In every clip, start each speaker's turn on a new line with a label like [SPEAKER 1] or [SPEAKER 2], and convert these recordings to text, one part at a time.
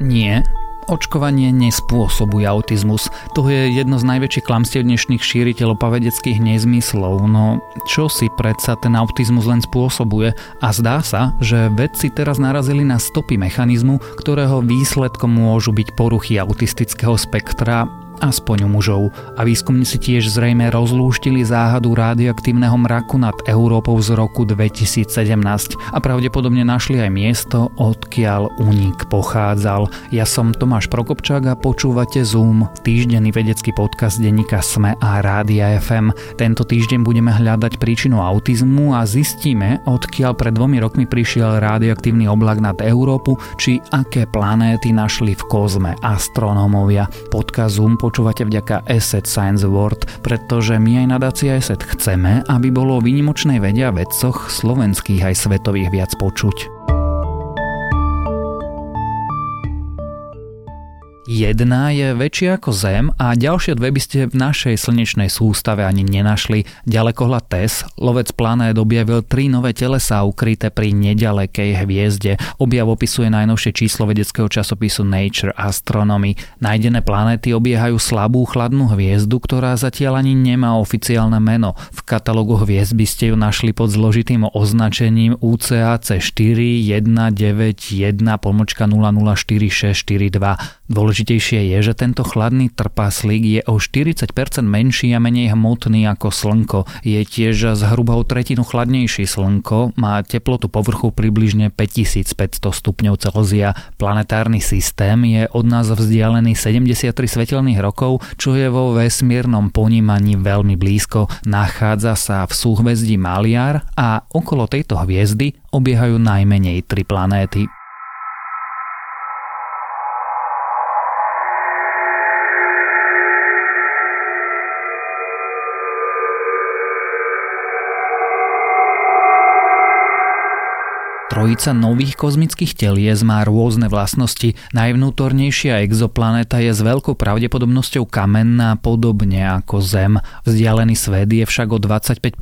[SPEAKER 1] Nie, Očkovanie nespôsobuje autizmus. To je jedno z najväčších klamstiev dnešných šíriteľov pavedeckých nezmyslov, no čo si predsa ten autizmus len spôsobuje? A zdá sa, že vedci teraz narazili na stopy mechanizmu, ktorého výsledkom môžu byť poruchy autistického spektra aspoň u mužov. A výskumníci tiež zrejme rozlúštili záhadu radioaktívneho mraku nad Európou z roku 2017 a pravdepodobne našli aj miesto, odkiaľ únik pochádzal. Ja som Tomáš Prokopčák a počúvate Zoom, týždenný vedecký podcast denníka SME a Rádia FM. Tento týždeň budeme hľadať príčinu autizmu a zistíme, odkiaľ pred dvomi rokmi prišiel radioaktívny oblak nad Európu, či aké planéty našli v kozme astronómovia. Podcast Zoom počúvate vďaka Asset Science Award, pretože my aj nadácia Asset chceme, aby bolo výnimočnej vedia vedcoch slovenských aj svetových viac počuť. Jedna je väčšia ako Zem a ďalšie dve by ste v našej slnečnej sústave ani nenašli. Ďalekohľad TESS, lovec planét objavil tri nové telesá ukryté pri nedalekej hviezde. Objav opisuje najnovšie číslo vedeckého časopisu Nature Astronomy. Najdené planéty obiehajú slabú chladnú hviezdu, ktorá zatiaľ ani nemá oficiálne meno. V katalógu hviezd by ste ju našli pod zložitým označením UCAC 4 191 pomočka 004642. Dôležitejšie je, že tento chladný trpaslík je o 40% menší a menej hmotný ako Slnko. Je tiež zhruba o tretinu chladnejší Slnko, má teplotu povrchu približne 5500 stupňov Celzia. Planetárny systém je od nás vzdialený 73 svetelných rokov, čo je vo vesmírnom ponímaní veľmi blízko. Nachádza sa v súhvezdí Maliar a okolo tejto hviezdy obiehajú najmenej tri planéty. Trojica nových kozmických telies má rôzne vlastnosti. Najvnútornejšia exoplanéta je s veľkou pravdepodobnosťou kamenná podobne ako Zem. Vzdialený svet je však o 25%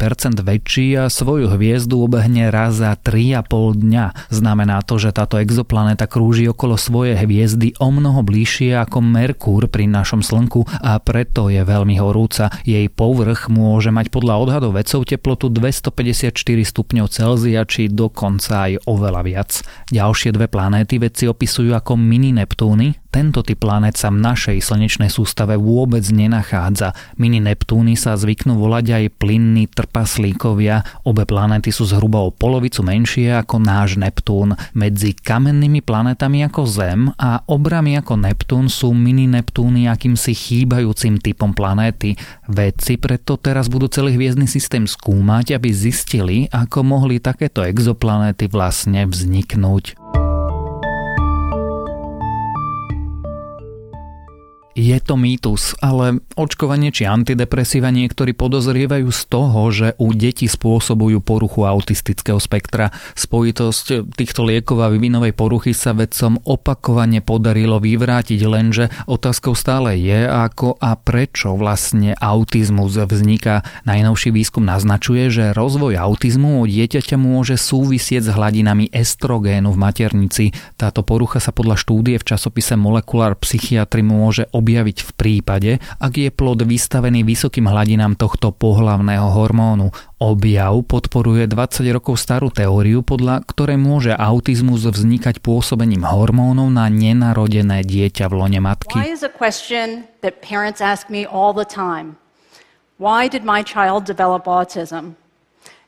[SPEAKER 1] väčší a svoju hviezdu obehne raz za 3,5 dňa. Znamená to, že táto exoplanéta krúži okolo svojej hviezdy o mnoho bližšie ako Merkúr pri našom Slnku a preto je veľmi horúca. Jej povrch môže mať podľa odhadov vedcov teplotu 254 stupňov Celzia či dokonca aj oveľa viac. Ďalšie dve planéty vedci opisujú ako mini Neptúny, tento typ planét sa v našej slnečnej sústave vôbec nenachádza. Mini Neptúny sa zvyknú volať aj plynní trpaslíkovia. Obe planéty sú zhruba o polovicu menšie ako náš Neptún. Medzi kamennými planetami ako Zem a obrami ako Neptún sú mini Neptúny akýmsi chýbajúcim typom planéty. Vedci preto teraz budú celý hviezdny systém skúmať, aby zistili, ako mohli takéto exoplanéty vlastne vzniknúť. Je to mýtus, ale očkovanie či antidepresíva niektorí podozrievajú z toho, že u detí spôsobujú poruchu autistického spektra. Spojitosť týchto liekov a vyvinovej poruchy sa vedcom opakovane podarilo vyvrátiť, lenže otázkou stále je, ako a prečo vlastne autizmus vzniká. Najnovší výskum naznačuje, že rozvoj autizmu u dieťaťa môže súvisieť s hladinami estrogénu v maternici. Táto porucha sa podľa štúdie v časopise Molecular Psychiatry môže objaviť v prípade, ak je plod vystavený vysokým hladinám tohto pohlavného hormónu. Objav podporuje 20 rokov starú teóriu, podľa ktorej môže autizmus vznikať pôsobením hormónov na nenarodené dieťa v lone matky. Why did my child develop autism?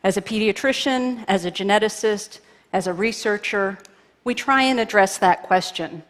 [SPEAKER 1] As a pediatrician, as a geneticist, as a researcher, we try and address that question.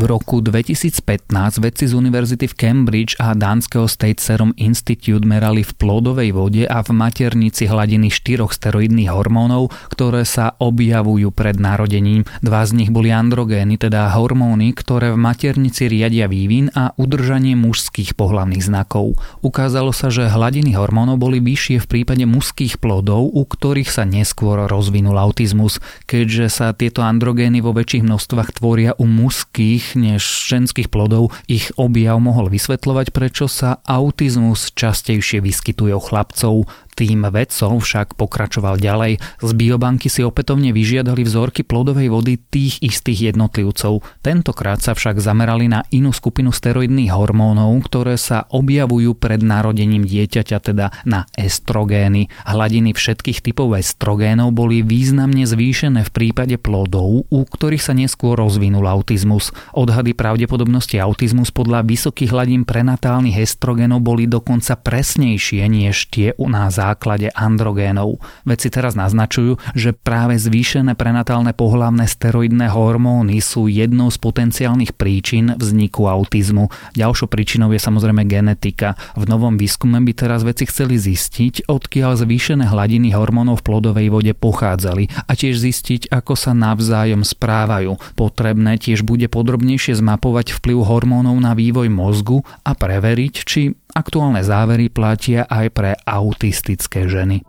[SPEAKER 1] V roku 2015 vedci z univerzity v Cambridge a dánskeho State Serum Institute merali v plodovej vode a v maternici hladiny štyroch steroidných hormónov, ktoré sa objavujú pred narodením. Dva z nich boli androgény, teda hormóny, ktoré v maternici riadia vývin a udržanie mužských pohlavných znakov. Ukázalo sa, že hladiny hormónov boli vyššie v prípade mužských plodov, u ktorých sa neskôr rozvinul autizmus keďže sa tieto androgény vo väčších množstvách tvoria u mužských než ženských plodov, ich objav mohol vysvetľovať, prečo sa autizmus častejšie vyskytuje u chlapcov. Tým vedcov však pokračoval ďalej. Z biobanky si opätovne vyžiadali vzorky plodovej vody tých istých jednotlivcov. Tentokrát sa však zamerali na inú skupinu steroidných hormónov, ktoré sa objavujú pred narodením dieťaťa, teda na estrogény. Hladiny všetkých typov estrogénov boli významne zvýšené v prípade plodov, u ktorých sa neskôr rozvinul autizmus. Odhady pravdepodobnosti autizmus podľa vysokých hladín prenatálnych estrogénov boli dokonca presnejšie než tie u nás základe androgénov. Vedci teraz naznačujú, že práve zvýšené prenatálne pohlavné steroidné hormóny sú jednou z potenciálnych príčin vzniku autizmu. Ďalšou príčinou je samozrejme genetika. V novom výskume by teraz vedci chceli zistiť, odkiaľ zvýšené hladiny hormónov v plodovej vode pochádzali a tiež zistiť, ako sa navzájom správajú. Potrebné tiež bude podrobnejšie zmapovať vplyv hormónov na vývoj mozgu a preveriť, či Aktuálne závery platia aj pre autistické ženy.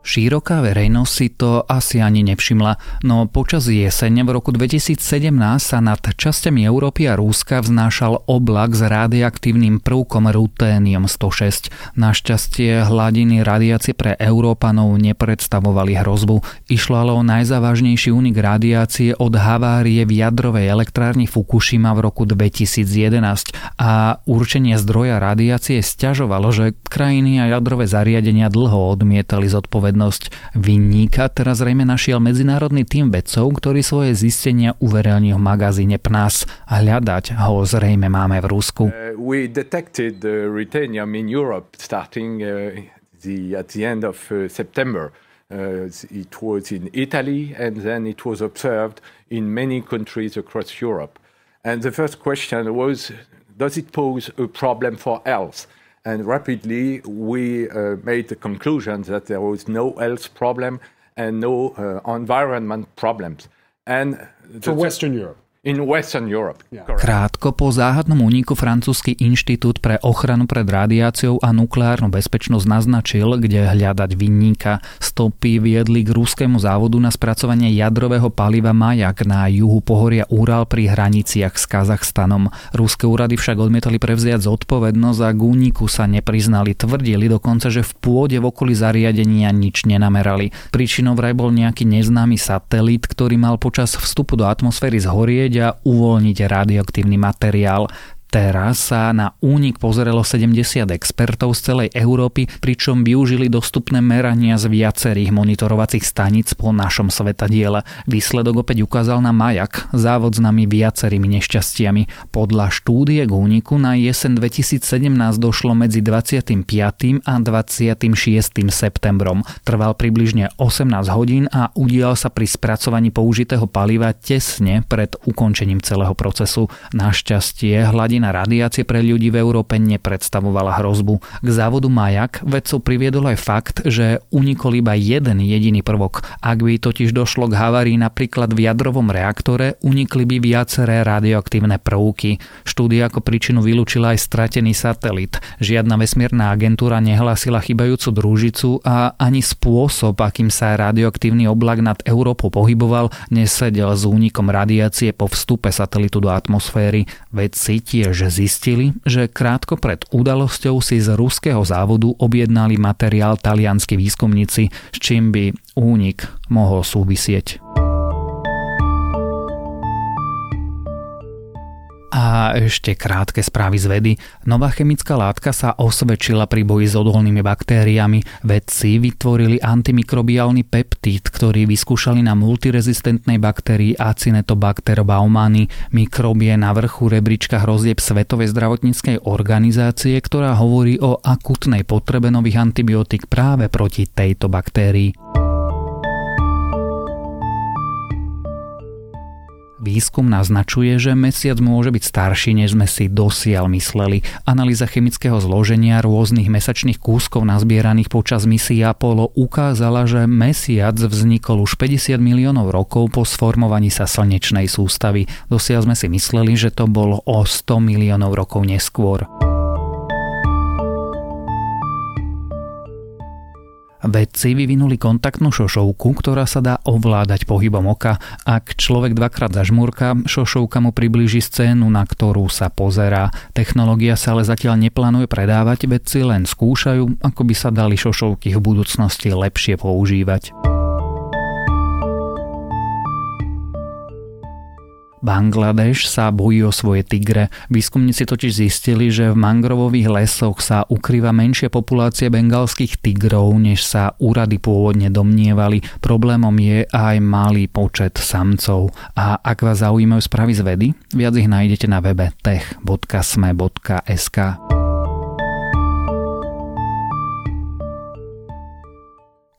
[SPEAKER 1] Široká verejnosť si to asi ani nevšimla, no počas jesene v roku 2017 sa nad časťami Európy a Rúska vznášal oblak s radioaktívnym prvkom ruténium 106. Našťastie hladiny radiácie pre Európanov nepredstavovali hrozbu. Išlo ale o najzávažnejší únik radiácie od havárie v jadrovej elektrárni Fukushima v roku 2011 a určenie zdroja radiácie stiažovalo, že krajiny a jadrové zariadenia dlho odmietali zodpovednosť zodpovednosť vinníka teraz zrejme našiel medzinárodný tým vedcov, ktorí svoje zistenia uverejnili v magazíne PNAS. Hľadať ho zrejme máme v Rusku. Uh, we detected ruthenium in Europe starting uh, the, at the end of uh, September. Uh, it was in Italy and then it was observed in many countries across Europe. And the first question was, does it pose a problem for health? And rapidly, we uh, made the conclusion that there was no health problem and no uh, environment problems. And
[SPEAKER 2] for Western Europe.
[SPEAKER 1] Krátko po záhadnom úniku francúzsky inštitút pre ochranu pred radiáciou a nukleárnu bezpečnosť naznačil, kde hľadať vinníka. Stopy viedli k rúskému závodu na spracovanie jadrového paliva Majak na juhu pohoria Úral pri hraniciach s Kazachstanom. Rúske úrady však odmietali prevziať zodpovednosť a k úniku sa nepriznali. Tvrdili dokonca, že v pôde v okolí zariadenia nič nenamerali. Príčinou vraj bol nejaký neznámy satelit, ktorý mal počas vstupu do atmosféry zhorieť a uvoľniť radioaktívny materiál. Teraz sa na únik pozrelo 70 expertov z celej Európy, pričom využili dostupné merania z viacerých monitorovacích staníc po našom svetadiele. Výsledok opäť ukázal na Majak, závod s nami viacerými nešťastiami. Podľa štúdie k úniku na jesen 2017 došlo medzi 25. a 26. septembrom. Trval približne 18 hodín a udial sa pri spracovaní použitého paliva tesne pred ukončením celého procesu. Našťastie hladina hladina radiácie pre ľudí v Európe nepredstavovala hrozbu. K závodu Majak vedcov priviedol aj fakt, že unikol iba jeden jediný prvok. Ak by totiž došlo k havárii napríklad v jadrovom reaktore, unikli by viaceré radioaktívne prvky. Štúdia ako príčinu vylúčila aj stratený satelit. Žiadna vesmírna agentúra nehlásila chybajúcu družicu a ani spôsob, akým sa radioaktívny oblak nad Európou pohyboval, nesedel s únikom radiácie po vstupe satelitu do atmosféry. Vedci tiež že zistili, že krátko pred udalosťou si z ruského závodu objednali materiál talianskí výskumníci, s čím by únik mohol súvisieť. A ešte krátke správy z vedy. Nová chemická látka sa osvedčila pri boji s odolnými baktériami. Vedci vytvorili antimikrobiálny peptid, ktorý vyskúšali na multirezistentnej baktérii Acinetobacter baumani. Mikrob je na vrchu rebríčka hrozieb Svetovej zdravotníckej organizácie, ktorá hovorí o akutnej potrebe nových antibiotík práve proti tejto baktérii. Výskum naznačuje, že mesiac môže byť starší, než sme si dosiaľ mysleli. Analýza chemického zloženia rôznych mesačných kúskov nazbieraných počas misie Apollo ukázala, že mesiac vznikol už 50 miliónov rokov po sformovaní sa slnečnej sústavy. Dosiaľ sme si mysleli, že to bolo o 100 miliónov rokov neskôr. Vedci vyvinuli kontaktnú šošovku, ktorá sa dá ovládať pohybom oka. Ak človek dvakrát zažmúrka, šošovka mu priblíži scénu, na ktorú sa pozerá. Technológia sa ale zatiaľ neplánuje predávať, vedci len skúšajú, ako by sa dali šošovky v budúcnosti lepšie používať. Bangladeš sa bojí o svoje tigre. Výskumníci totiž zistili, že v mangrovových lesoch sa ukrýva menšia populácia bengalských tigrov, než sa úrady pôvodne domnievali. Problémom je aj malý počet samcov. A ak vás zaujímajú správy z vedy, viac ich nájdete na webe tech.sme.sk.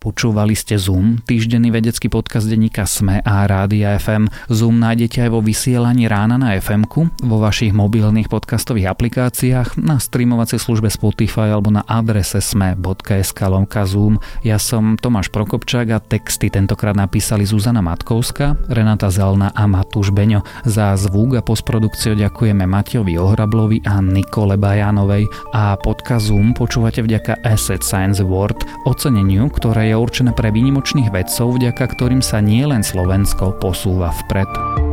[SPEAKER 1] Počúvali ste Zoom, týždenný vedecký podcast denníka SME a Rádia FM. Zoom nájdete aj vo vysielaní rána na fm vo vašich mobilných podcastových aplikáciách, na streamovacej službe Spotify alebo na adrese sme.sk lomka Zoom. Ja som Tomáš Prokopčák a texty tentokrát napísali Zuzana Matkovská, Renata Zalna a Matúš Beňo. Za zvuk a postprodukciu ďakujeme Matejovi Ohrablovi a Nikole Bajánovej a podcast Zoom počúvate vďaka Asset Science Award, oceneniu, ktoré je určené pre výnimočných vedcov, vďaka ktorým sa nielen Slovensko posúva vpred.